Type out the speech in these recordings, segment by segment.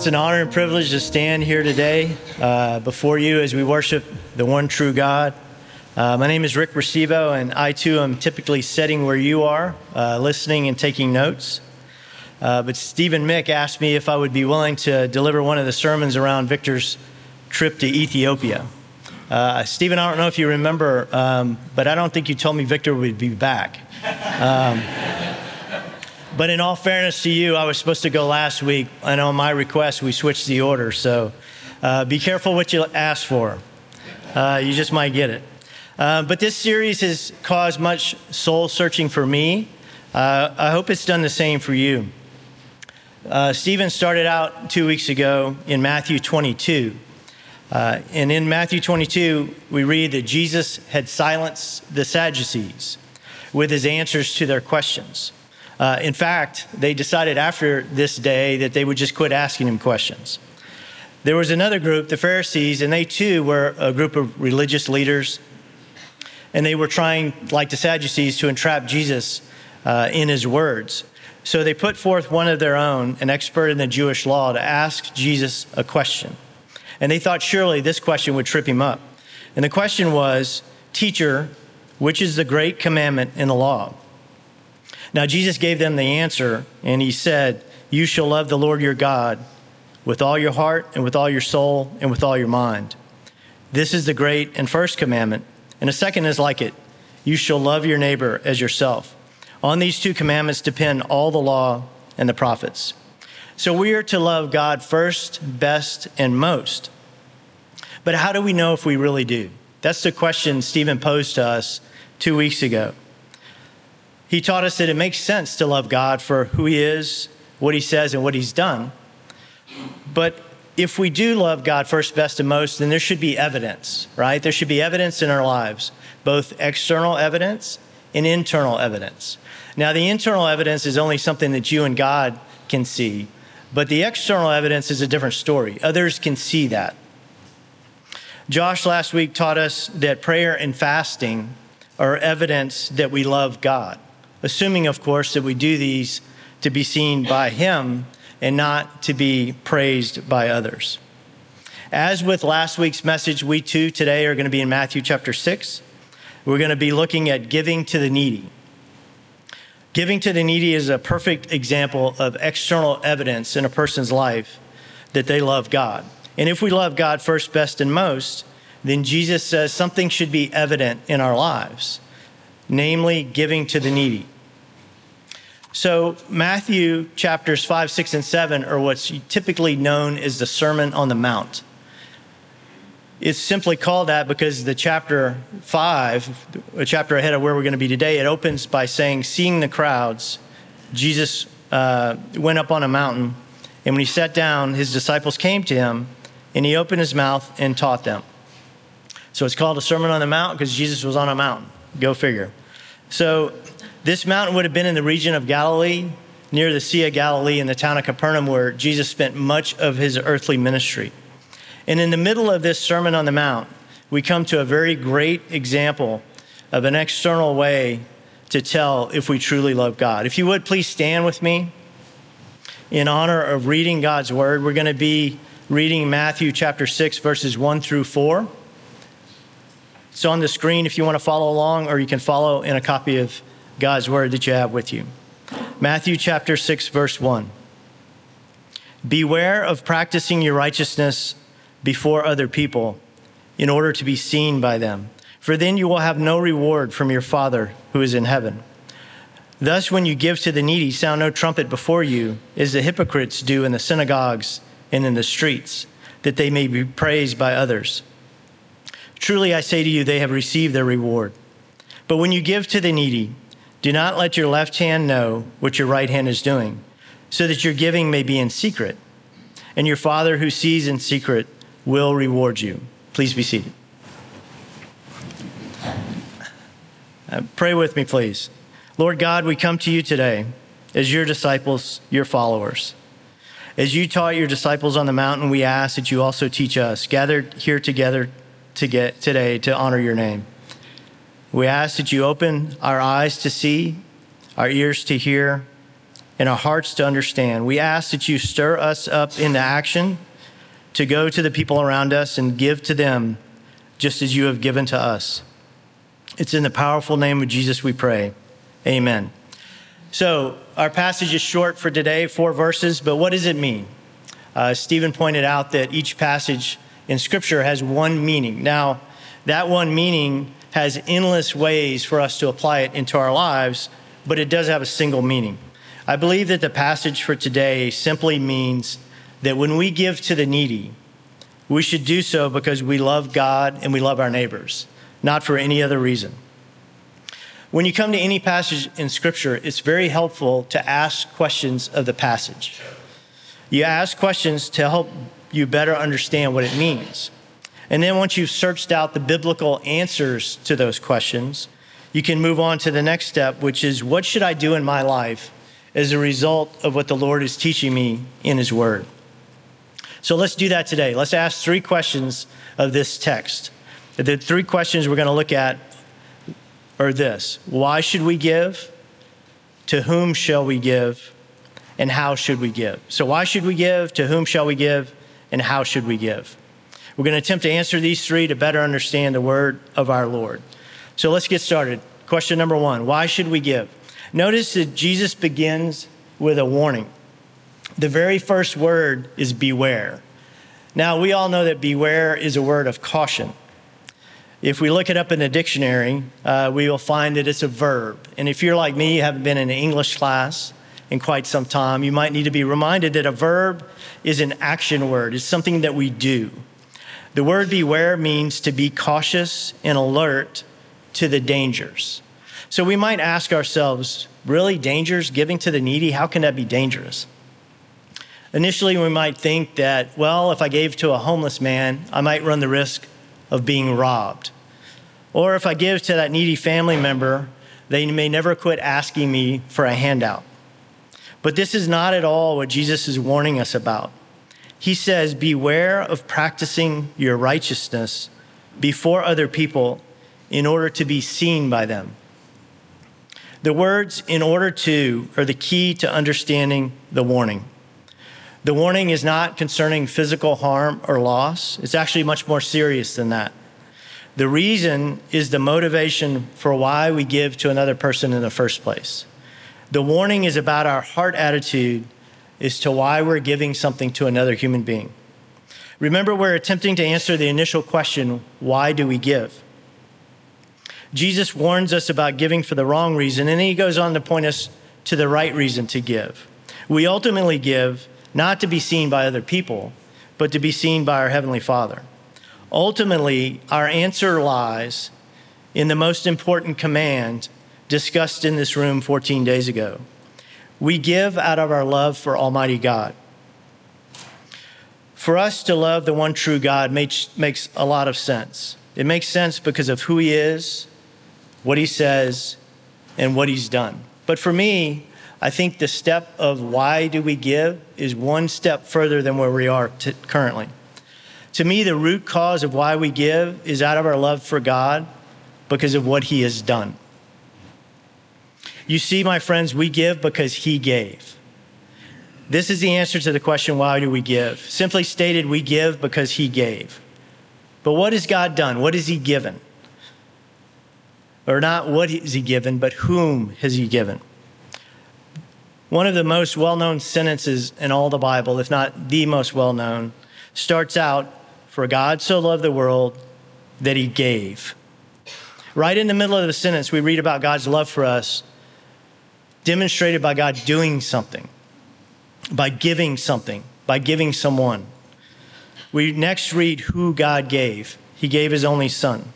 It's an honor and privilege to stand here today uh, before you as we worship the one true God. Uh, my name is Rick Restivo, and I too am typically sitting where you are, uh, listening and taking notes. Uh, but Stephen Mick asked me if I would be willing to deliver one of the sermons around Victor's trip to Ethiopia. Uh, Stephen, I don't know if you remember, um, but I don't think you told me Victor would be back. Um, but in all fairness to you, I was supposed to go last week, and on my request, we switched the order. So uh, be careful what you ask for. Uh, you just might get it. Uh, but this series has caused much soul searching for me. Uh, I hope it's done the same for you. Uh, Stephen started out two weeks ago in Matthew 22. Uh, and in Matthew 22, we read that Jesus had silenced the Sadducees with his answers to their questions. Uh, in fact, they decided after this day that they would just quit asking him questions. There was another group, the Pharisees, and they too were a group of religious leaders. And they were trying, like the Sadducees, to entrap Jesus uh, in his words. So they put forth one of their own, an expert in the Jewish law, to ask Jesus a question. And they thought surely this question would trip him up. And the question was, Teacher, which is the great commandment in the law? Now, Jesus gave them the answer, and he said, You shall love the Lord your God with all your heart, and with all your soul, and with all your mind. This is the great and first commandment. And the second is like it you shall love your neighbor as yourself. On these two commandments depend all the law and the prophets. So we are to love God first, best, and most. But how do we know if we really do? That's the question Stephen posed to us two weeks ago. He taught us that it makes sense to love God for who He is, what He says, and what He's done. But if we do love God first, best, and most, then there should be evidence, right? There should be evidence in our lives, both external evidence and internal evidence. Now, the internal evidence is only something that you and God can see, but the external evidence is a different story. Others can see that. Josh last week taught us that prayer and fasting are evidence that we love God assuming, of course, that we do these to be seen by Him and not to be praised by others. As with last week's message, we too today are going to be in Matthew chapter 6. We're going to be looking at giving to the needy. Giving to the needy is a perfect example of external evidence in a person's life that they love God. And if we love God first, best, and most, then Jesus says something should be evident in our lives namely giving to the needy. So, Matthew chapters 5, 6, and 7 are what's typically known as the Sermon on the Mount. It's simply called that because the chapter 5, a chapter ahead of where we're going to be today, it opens by saying, Seeing the crowds, Jesus uh, went up on a mountain, and when he sat down, his disciples came to him, and he opened his mouth and taught them. So, it's called a Sermon on the Mount because Jesus was on a mountain. Go figure. So, this mountain would have been in the region of Galilee, near the Sea of Galilee in the town of Capernaum, where Jesus spent much of his earthly ministry. And in the middle of this Sermon on the Mount, we come to a very great example of an external way to tell if we truly love God. If you would please stand with me in honor of reading God's word. We're going to be reading Matthew chapter 6, verses 1 through 4. It's on the screen if you want to follow along, or you can follow in a copy of God's word that you have with you. Matthew chapter 6, verse 1. Beware of practicing your righteousness before other people in order to be seen by them, for then you will have no reward from your Father who is in heaven. Thus, when you give to the needy, sound no trumpet before you, as the hypocrites do in the synagogues and in the streets, that they may be praised by others. Truly I say to you, they have received their reward. But when you give to the needy, do not let your left hand know what your right hand is doing, so that your giving may be in secret. And your Father who sees in secret will reward you. Please be seated. Uh, pray with me, please. Lord God, we come to you today as your disciples, your followers. As you taught your disciples on the mountain, we ask that you also teach us, gathered here together to today to honor your name. We ask that you open our eyes to see, our ears to hear, and our hearts to understand. We ask that you stir us up into action to go to the people around us and give to them just as you have given to us. It's in the powerful name of Jesus we pray. Amen. So, our passage is short for today, four verses, but what does it mean? Uh, Stephen pointed out that each passage in Scripture has one meaning. Now, that one meaning has endless ways for us to apply it into our lives, but it does have a single meaning. I believe that the passage for today simply means that when we give to the needy, we should do so because we love God and we love our neighbors, not for any other reason. When you come to any passage in Scripture, it's very helpful to ask questions of the passage. You ask questions to help you better understand what it means. And then once you've searched out the biblical answers to those questions, you can move on to the next step, which is what should I do in my life as a result of what the Lord is teaching me in His Word? So let's do that today. Let's ask three questions of this text. The three questions we're going to look at are this Why should we give? To whom shall we give? And how should we give? So, why should we give? To whom shall we give? And how should we give? We're going to attempt to answer these three to better understand the word of our Lord. So, let's get started. Question number one Why should we give? Notice that Jesus begins with a warning. The very first word is beware. Now, we all know that beware is a word of caution. If we look it up in the dictionary, uh, we will find that it's a verb. And if you're like me, you haven't been in an English class in quite some time, you might need to be reminded that a verb is an action word, it's something that we do. The word beware means to be cautious and alert to the dangers. So we might ask ourselves, really, dangers giving to the needy? How can that be dangerous? Initially, we might think that, well, if I gave to a homeless man, I might run the risk of being robbed. Or if I give to that needy family member, they may never quit asking me for a handout. But this is not at all what Jesus is warning us about. He says, Beware of practicing your righteousness before other people in order to be seen by them. The words in order to are the key to understanding the warning. The warning is not concerning physical harm or loss, it's actually much more serious than that. The reason is the motivation for why we give to another person in the first place. The warning is about our heart attitude as to why we're giving something to another human being. Remember, we're attempting to answer the initial question why do we give? Jesus warns us about giving for the wrong reason, and then he goes on to point us to the right reason to give. We ultimately give not to be seen by other people, but to be seen by our Heavenly Father. Ultimately, our answer lies in the most important command discussed in this room 14 days ago. We give out of our love for Almighty God. For us to love the one true God makes, makes a lot of sense. It makes sense because of who He is, what He says, and what He's done. But for me, I think the step of why do we give is one step further than where we are t- currently. To me, the root cause of why we give is out of our love for God because of what He has done. You see, my friends, we give because He gave. This is the answer to the question, why do we give? Simply stated, we give because He gave. But what has God done? What has He given? Or not what has He given, but whom has He given? One of the most well known sentences in all the Bible, if not the most well known, starts out For God so loved the world that He gave. Right in the middle of the sentence, we read about God's love for us demonstrated by God doing something, by giving something, by giving someone. We next read who God gave. He gave his only son.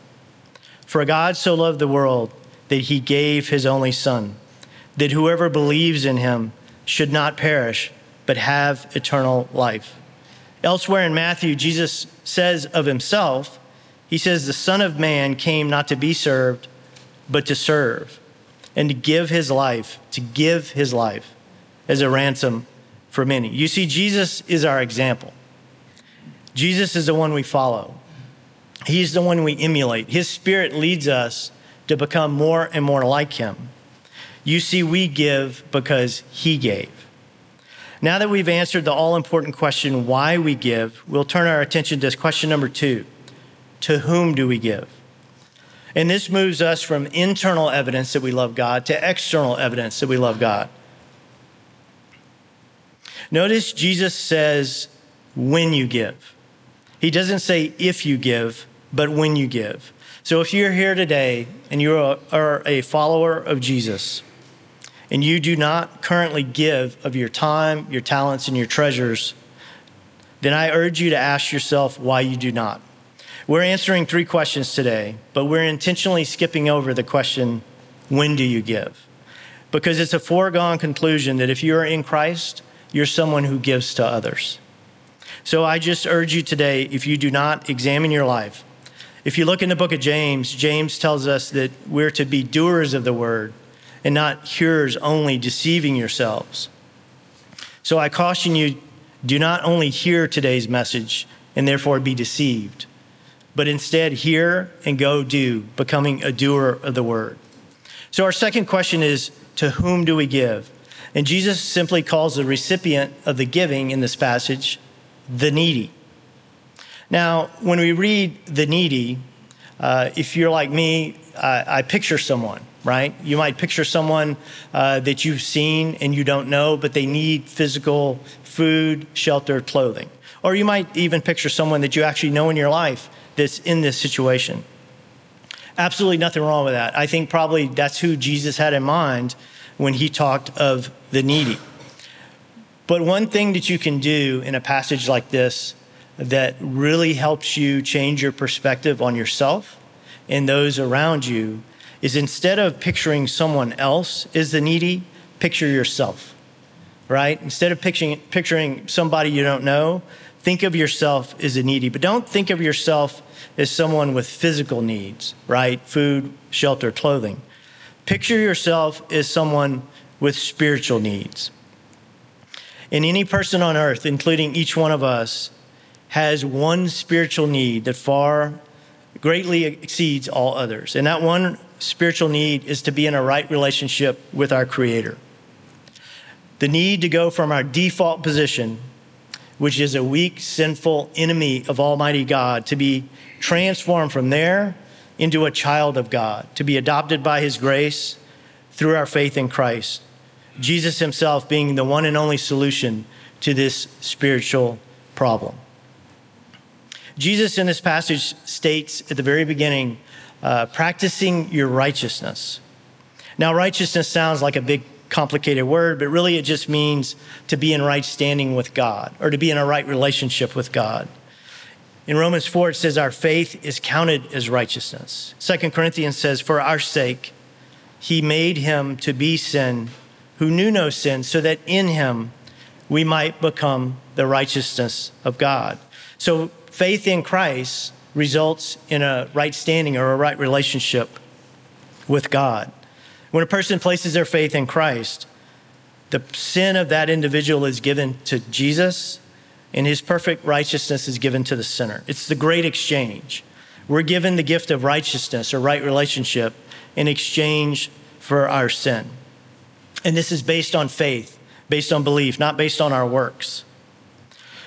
For God so loved the world that he gave his only son, that whoever believes in him should not perish, but have eternal life. Elsewhere in Matthew, Jesus says of himself, He says, The Son of Man came not to be served, but to serve and to give his life, to give his life as a ransom for many. You see, Jesus is our example. Jesus is the one we follow. He's the one we emulate. His spirit leads us to become more and more like him. You see, we give because He gave. Now that we've answered the all important question, why we give, we'll turn our attention to question number two To whom do we give? And this moves us from internal evidence that we love God to external evidence that we love God. Notice Jesus says, when you give. He doesn't say if you give, but when you give. So if you're here today and you are a follower of Jesus, and you do not currently give of your time, your talents, and your treasures, then I urge you to ask yourself why you do not. We're answering three questions today, but we're intentionally skipping over the question, when do you give? Because it's a foregone conclusion that if you are in Christ, you're someone who gives to others. So I just urge you today, if you do not examine your life, if you look in the book of James, James tells us that we're to be doers of the word and not hearers only, deceiving yourselves. So I caution you do not only hear today's message and therefore be deceived, but instead hear and go do, becoming a doer of the word. So our second question is to whom do we give? And Jesus simply calls the recipient of the giving in this passage the needy. Now, when we read the needy, uh, if you're like me, I picture someone right? You might picture someone uh, that you've seen and you don't know, but they need physical food, shelter, clothing. Or you might even picture someone that you actually know in your life that's in this situation. Absolutely nothing wrong with that. I think probably that's who Jesus had in mind when he talked of the needy. But one thing that you can do in a passage like this that really helps you change your perspective on yourself and those around you is instead of picturing someone else as the needy, picture yourself, right? Instead of picturing, picturing somebody you don't know, think of yourself as a needy. But don't think of yourself as someone with physical needs, right? Food, shelter, clothing. Picture yourself as someone with spiritual needs. And any person on earth, including each one of us, has one spiritual need that far greatly exceeds all others. And that one spiritual need is to be in a right relationship with our Creator. The need to go from our default position, which is a weak, sinful enemy of Almighty God, to be transformed from there into a child of God, to be adopted by His grace through our faith in Christ. Jesus Himself being the one and only solution to this spiritual problem. Jesus in this passage states at the very beginning uh, practicing your righteousness. Now, righteousness sounds like a big, complicated word, but really it just means to be in right standing with God or to be in a right relationship with God. In Romans 4, it says, Our faith is counted as righteousness. Second Corinthians says, For our sake, he made him to be sin who knew no sin, so that in him we might become the righteousness of God. So faith in Christ results in a right standing or a right relationship with God. When a person places their faith in Christ, the sin of that individual is given to Jesus, and his perfect righteousness is given to the sinner. It's the great exchange. We're given the gift of righteousness or right relationship in exchange for our sin. And this is based on faith, based on belief, not based on our works.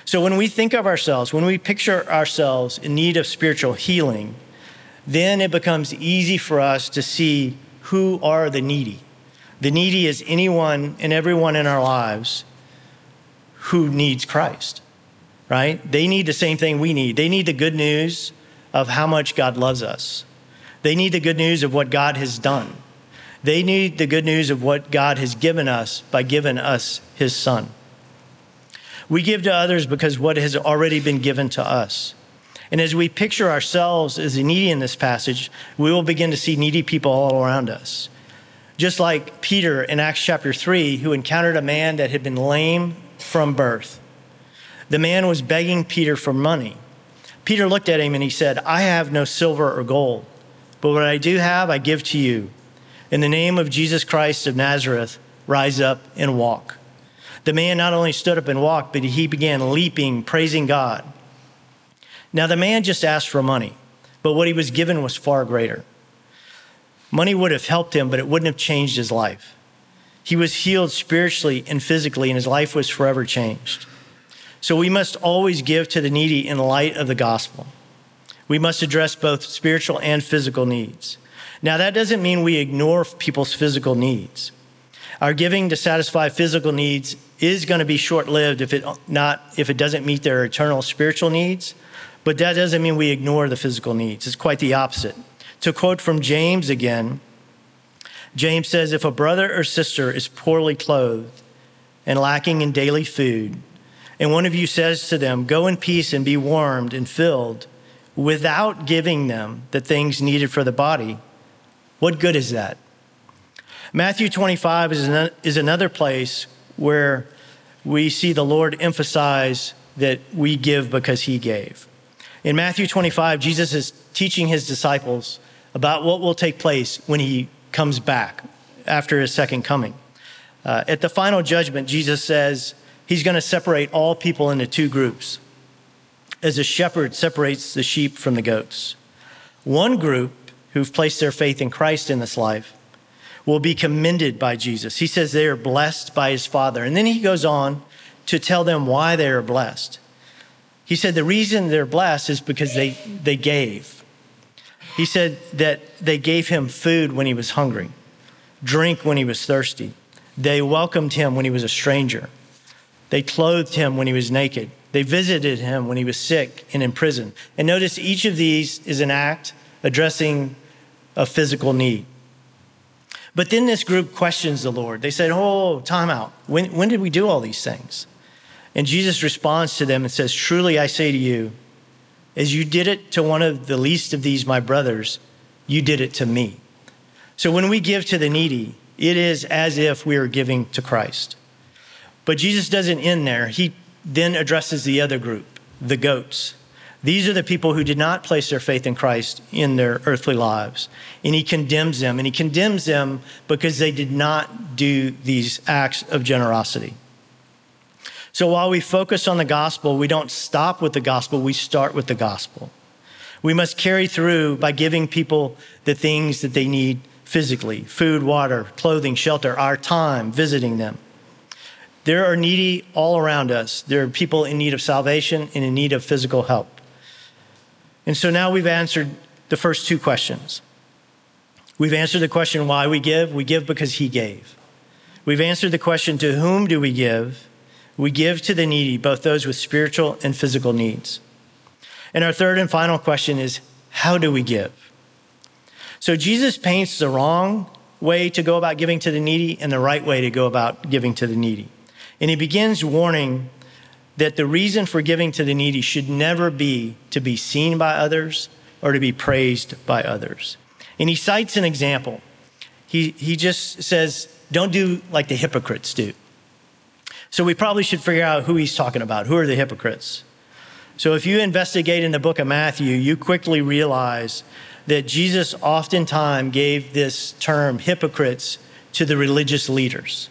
So when we think of ourselves, when we picture ourselves in need of spiritual healing, then it becomes easy for us to see who are the needy. The needy is anyone and everyone in our lives who needs Christ, right? They need the same thing we need. They need the good news of how much God loves us. They need the good news of what God has done. They need the good news of what God has given us by giving us his son. We give to others because what has already been given to us. And as we picture ourselves as needy in this passage, we will begin to see needy people all around us. Just like Peter in Acts chapter 3, who encountered a man that had been lame from birth. The man was begging Peter for money. Peter looked at him and he said, I have no silver or gold, but what I do have, I give to you. In the name of Jesus Christ of Nazareth, rise up and walk. The man not only stood up and walked, but he began leaping, praising God. Now, the man just asked for money, but what he was given was far greater. Money would have helped him, but it wouldn't have changed his life. He was healed spiritually and physically, and his life was forever changed. So we must always give to the needy in light of the gospel. We must address both spiritual and physical needs. Now, that doesn't mean we ignore people's physical needs. Our giving to satisfy physical needs is going to be short-lived if it not if it doesn't meet their eternal spiritual needs, but that doesn't mean we ignore the physical needs. It's quite the opposite. To quote from James again, James says if a brother or sister is poorly clothed and lacking in daily food, and one of you says to them, Go in peace and be warmed and filled, without giving them the things needed for the body, what good is that? Matthew 25 is another place where we see the Lord emphasize that we give because he gave. In Matthew 25, Jesus is teaching his disciples about what will take place when he comes back after his second coming. Uh, at the final judgment, Jesus says, he's going to separate all people into two groups, as a shepherd separates the sheep from the goats. One group who've placed their faith in Christ in this life will be commended by Jesus. He says they are blessed by his Father. And then he goes on to tell them why they are blessed. He said the reason they're blessed is because they, they gave. He said that they gave him food when he was hungry, drink when he was thirsty. They welcomed him when he was a stranger. They clothed him when he was naked. They visited him when he was sick and in prison. And notice each of these is an act addressing a physical need. But then this group questions the Lord. They said, Oh, time out. When, when did we do all these things? And Jesus responds to them and says, Truly I say to you, as you did it to one of the least of these, my brothers, you did it to me. So when we give to the needy, it is as if we are giving to Christ. But Jesus doesn't end there. He then addresses the other group, the goats. These are the people who did not place their faith in Christ in their earthly lives. And he condemns them. And he condemns them because they did not do these acts of generosity. So while we focus on the gospel, we don't stop with the gospel, we start with the gospel. We must carry through by giving people the things that they need physically food, water, clothing, shelter, our time, visiting them. There are needy all around us. There are people in need of salvation and in need of physical help. And so now we've answered the first two questions. We've answered the question why we give. We give because He gave. We've answered the question to whom do we give? We give to the needy, both those with spiritual and physical needs. And our third and final question is how do we give? So Jesus paints the wrong way to go about giving to the needy and the right way to go about giving to the needy. And he begins warning that the reason for giving to the needy should never be to be seen by others or to be praised by others. And he cites an example. He, he just says, don't do like the hypocrites do. So we probably should figure out who he's talking about. Who are the hypocrites? So if you investigate in the book of Matthew, you quickly realize that Jesus oftentimes gave this term hypocrites to the religious leaders.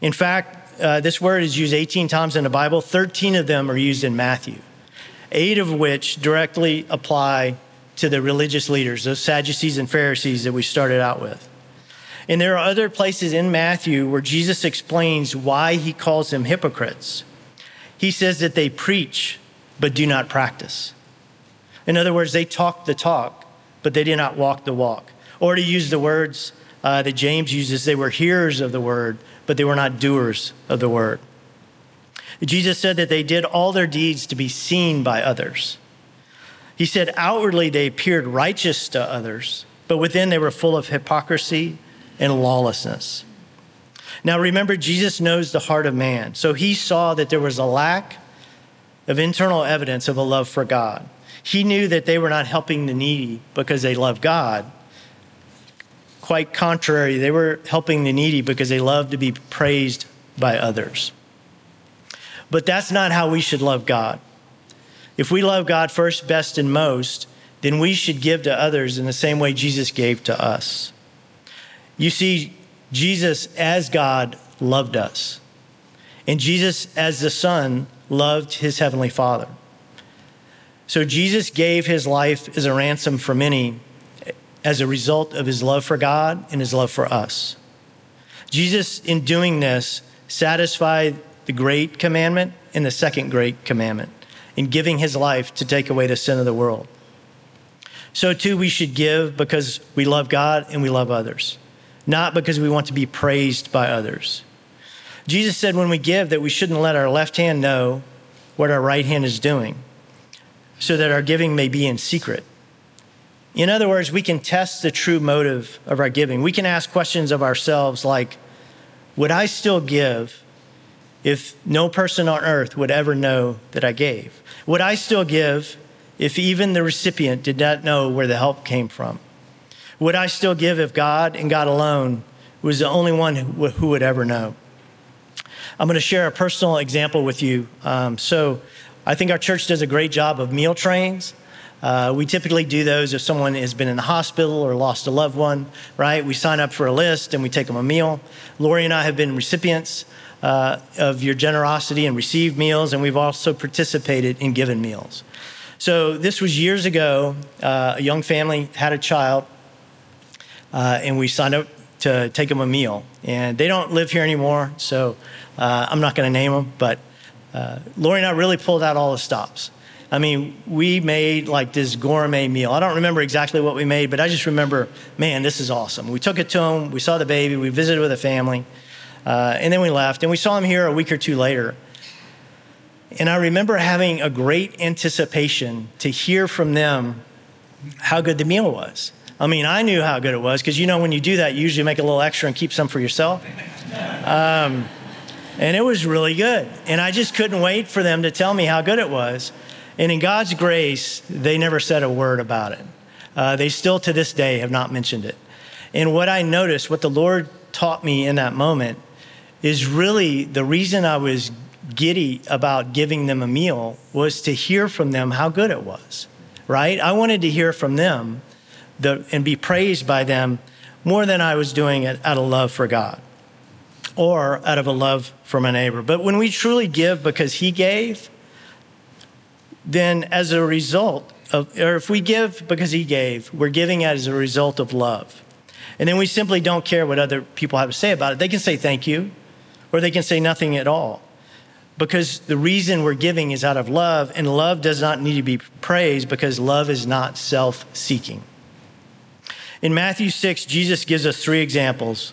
In fact, uh, this word is used 18 times in the Bible, 13 of them are used in Matthew, eight of which directly apply to the religious leaders, those Sadducees and Pharisees that we started out with. And there are other places in Matthew where Jesus explains why he calls them hypocrites. He says that they preach but do not practice. In other words, they talk the talk, but they do not walk the walk. Or to use the words uh, that James uses, they were hearers of the word, but they were not doers of the word. Jesus said that they did all their deeds to be seen by others. He said outwardly they appeared righteous to others, but within they were full of hypocrisy and lawlessness. Now remember, Jesus knows the heart of man. So he saw that there was a lack of internal evidence of a love for God. He knew that they were not helping the needy because they love God, Quite contrary, they were helping the needy because they loved to be praised by others. But that's not how we should love God. If we love God first, best, and most, then we should give to others in the same way Jesus gave to us. You see, Jesus as God loved us, and Jesus as the Son loved his heavenly Father. So Jesus gave his life as a ransom for many as a result of his love for God and his love for us. Jesus, in doing this, satisfied the great commandment and the second great commandment in giving his life to take away the sin of the world. So, too, we should give because we love God and we love others, not because we want to be praised by others. Jesus said when we give that we shouldn't let our left hand know what our right hand is doing, so that our giving may be in secret. In other words, we can test the true motive of our giving. We can ask questions of ourselves like, Would I still give if no person on earth would ever know that I gave? Would I still give if even the recipient did not know where the help came from? Would I still give if God and God alone was the only one who would ever know? I'm going to share a personal example with you. Um, so, I think our church does a great job of meal trains. Uh, we typically do those if someone has been in the hospital or lost a loved one, right? We sign up for a list and we take them a meal. Lori and I have been recipients uh, of your generosity and received meals, and we've also participated in given meals. So, this was years ago. Uh, a young family had a child, uh, and we signed up to take them a meal. And they don't live here anymore, so uh, I'm not going to name them, but uh, Lori and I really pulled out all the stops. I mean, we made like this gourmet meal. I don't remember exactly what we made, but I just remember, man, this is awesome. We took it to them, we saw the baby, we visited with the family, uh, and then we left. And we saw them here a week or two later. And I remember having a great anticipation to hear from them how good the meal was. I mean, I knew how good it was because you know when you do that, you usually make a little extra and keep some for yourself. Um, and it was really good. And I just couldn't wait for them to tell me how good it was. And in God's grace, they never said a word about it. Uh, they still to this day have not mentioned it. And what I noticed, what the Lord taught me in that moment, is really the reason I was giddy about giving them a meal was to hear from them how good it was, right? I wanted to hear from them the, and be praised by them more than I was doing it out of love for God or out of a love for my neighbor. But when we truly give because He gave, then as a result of, or if we give because He gave, we're giving as a result of love. And then we simply don't care what other people have to say about it. They can say thank you, or they can say nothing at all. Because the reason we're giving is out of love, and love does not need to be praised because love is not self seeking. In Matthew 6, Jesus gives us three examples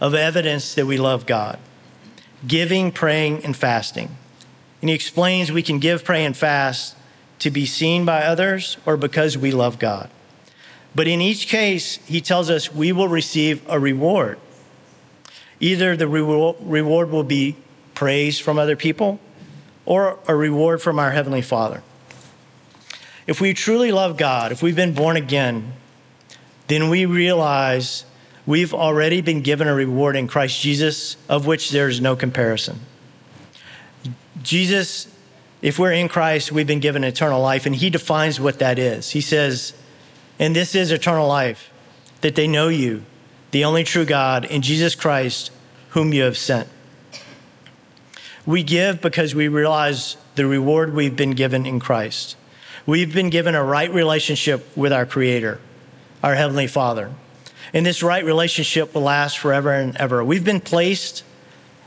of evidence that we love God giving, praying, and fasting. And he explains we can give, pray, and fast to be seen by others or because we love God. But in each case, he tells us we will receive a reward. Either the reward will be praise from other people or a reward from our Heavenly Father. If we truly love God, if we've been born again, then we realize we've already been given a reward in Christ Jesus of which there is no comparison. Jesus, if we're in Christ, we've been given eternal life, and He defines what that is. He says, And this is eternal life, that they know you, the only true God, in Jesus Christ, whom you have sent. We give because we realize the reward we've been given in Christ. We've been given a right relationship with our Creator, our Heavenly Father. And this right relationship will last forever and ever. We've been placed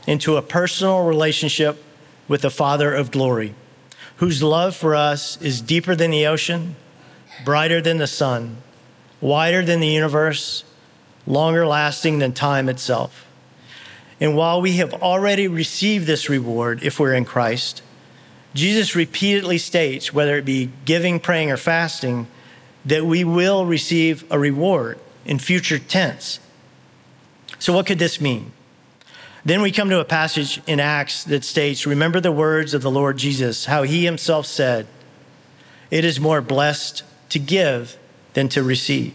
into a personal relationship with the Father of glory, whose love for us is deeper than the ocean, brighter than the sun, wider than the universe, longer lasting than time itself. And while we have already received this reward if we're in Christ, Jesus repeatedly states, whether it be giving, praying, or fasting, that we will receive a reward in future tense. So, what could this mean? Then we come to a passage in Acts that states, Remember the words of the Lord Jesus, how he himself said, It is more blessed to give than to receive.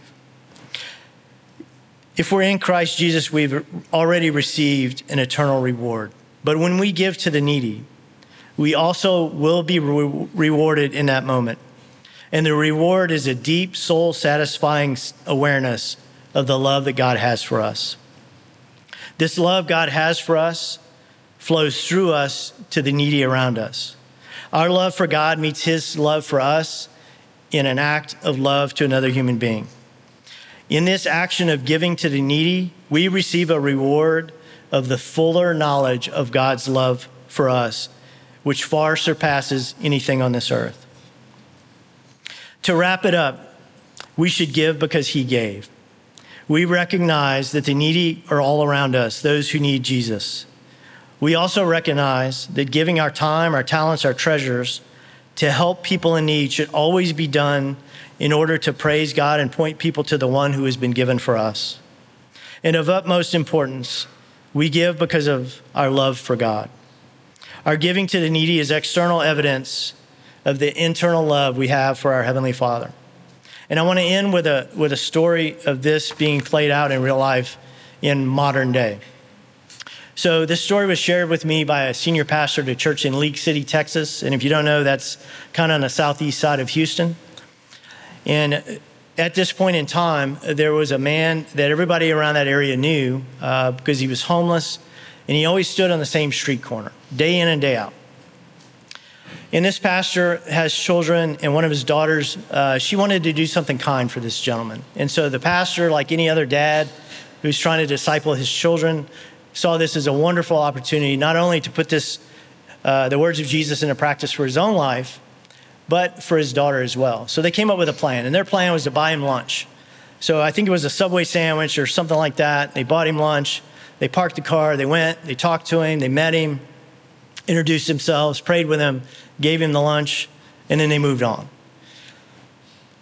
If we're in Christ Jesus, we've already received an eternal reward. But when we give to the needy, we also will be re- rewarded in that moment. And the reward is a deep, soul satisfying awareness of the love that God has for us. This love God has for us flows through us to the needy around us. Our love for God meets His love for us in an act of love to another human being. In this action of giving to the needy, we receive a reward of the fuller knowledge of God's love for us, which far surpasses anything on this earth. To wrap it up, we should give because He gave. We recognize that the needy are all around us, those who need Jesus. We also recognize that giving our time, our talents, our treasures to help people in need should always be done in order to praise God and point people to the one who has been given for us. And of utmost importance, we give because of our love for God. Our giving to the needy is external evidence of the internal love we have for our Heavenly Father. And I want to end with a, with a story of this being played out in real life in modern day. So, this story was shared with me by a senior pastor at a church in League City, Texas. And if you don't know, that's kind of on the southeast side of Houston. And at this point in time, there was a man that everybody around that area knew uh, because he was homeless and he always stood on the same street corner, day in and day out. And this pastor has children, and one of his daughters, uh, she wanted to do something kind for this gentleman. And so the pastor, like any other dad who's trying to disciple his children, saw this as a wonderful opportunity not only to put this, uh, the words of Jesus into practice for his own life, but for his daughter as well. So they came up with a plan, and their plan was to buy him lunch. So I think it was a Subway sandwich or something like that. They bought him lunch. They parked the car. They went. They talked to him. They met him, introduced themselves, prayed with him, gave him the lunch, and then they moved on.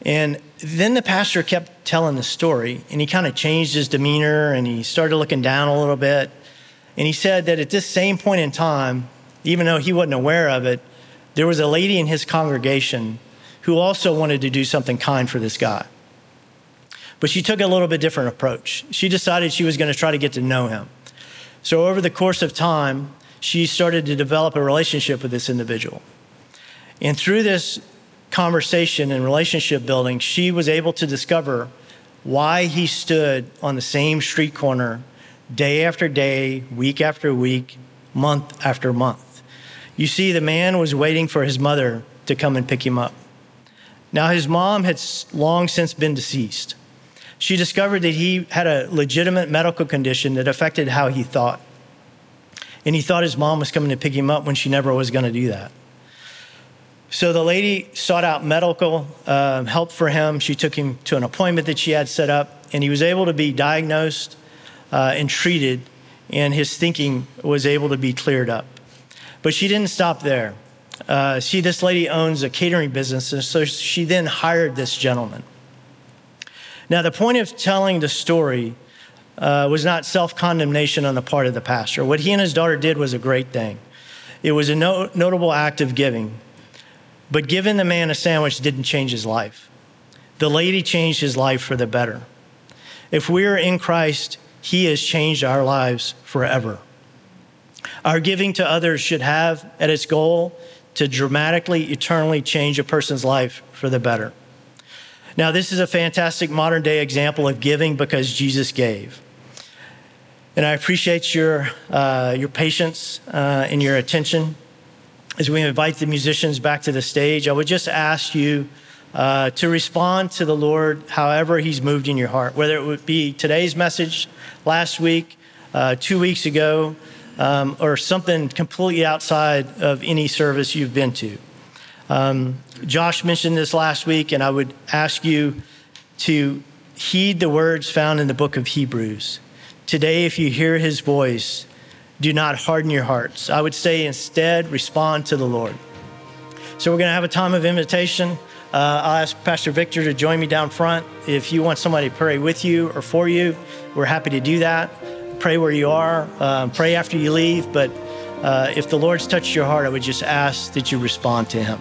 And then the pastor kept telling the story, and he kind of changed his demeanor and he started looking down a little bit. And he said that at this same point in time, even though he wasn't aware of it, there was a lady in his congregation who also wanted to do something kind for this guy. But she took a little bit different approach. She decided she was going to try to get to know him. So, over the course of time, she started to develop a relationship with this individual. And through this conversation and relationship building, she was able to discover why he stood on the same street corner day after day, week after week, month after month. You see, the man was waiting for his mother to come and pick him up. Now, his mom had long since been deceased. She discovered that he had a legitimate medical condition that affected how he thought. And he thought his mom was coming to pick him up when she never was going to do that. So the lady sought out medical uh, help for him. She took him to an appointment that she had set up, and he was able to be diagnosed uh, and treated, and his thinking was able to be cleared up. But she didn't stop there. Uh, see, this lady owns a catering business, and so she then hired this gentleman. Now, the point of telling the story uh, was not self condemnation on the part of the pastor. What he and his daughter did was a great thing. It was a no- notable act of giving. But giving the man a sandwich didn't change his life. The lady changed his life for the better. If we are in Christ, he has changed our lives forever. Our giving to others should have at its goal to dramatically, eternally change a person's life for the better. Now, this is a fantastic modern day example of giving because Jesus gave. And I appreciate your, uh, your patience uh, and your attention as we invite the musicians back to the stage, I would just ask you uh, to respond to the Lord however He's moved in your heart, whether it would be today's message, last week, uh, two weeks ago, um, or something completely outside of any service you've been to. Um, Josh mentioned this last week, and I would ask you to heed the words found in the book of Hebrews. Today, if you hear his voice, do not harden your hearts. I would say instead, respond to the Lord. So we're going to have a time of invitation. Uh, I'll ask Pastor Victor to join me down front. If you want somebody to pray with you or for you, we're happy to do that. Pray where you are, uh, pray after you leave. But uh, if the Lord's touched your heart, I would just ask that you respond to Him.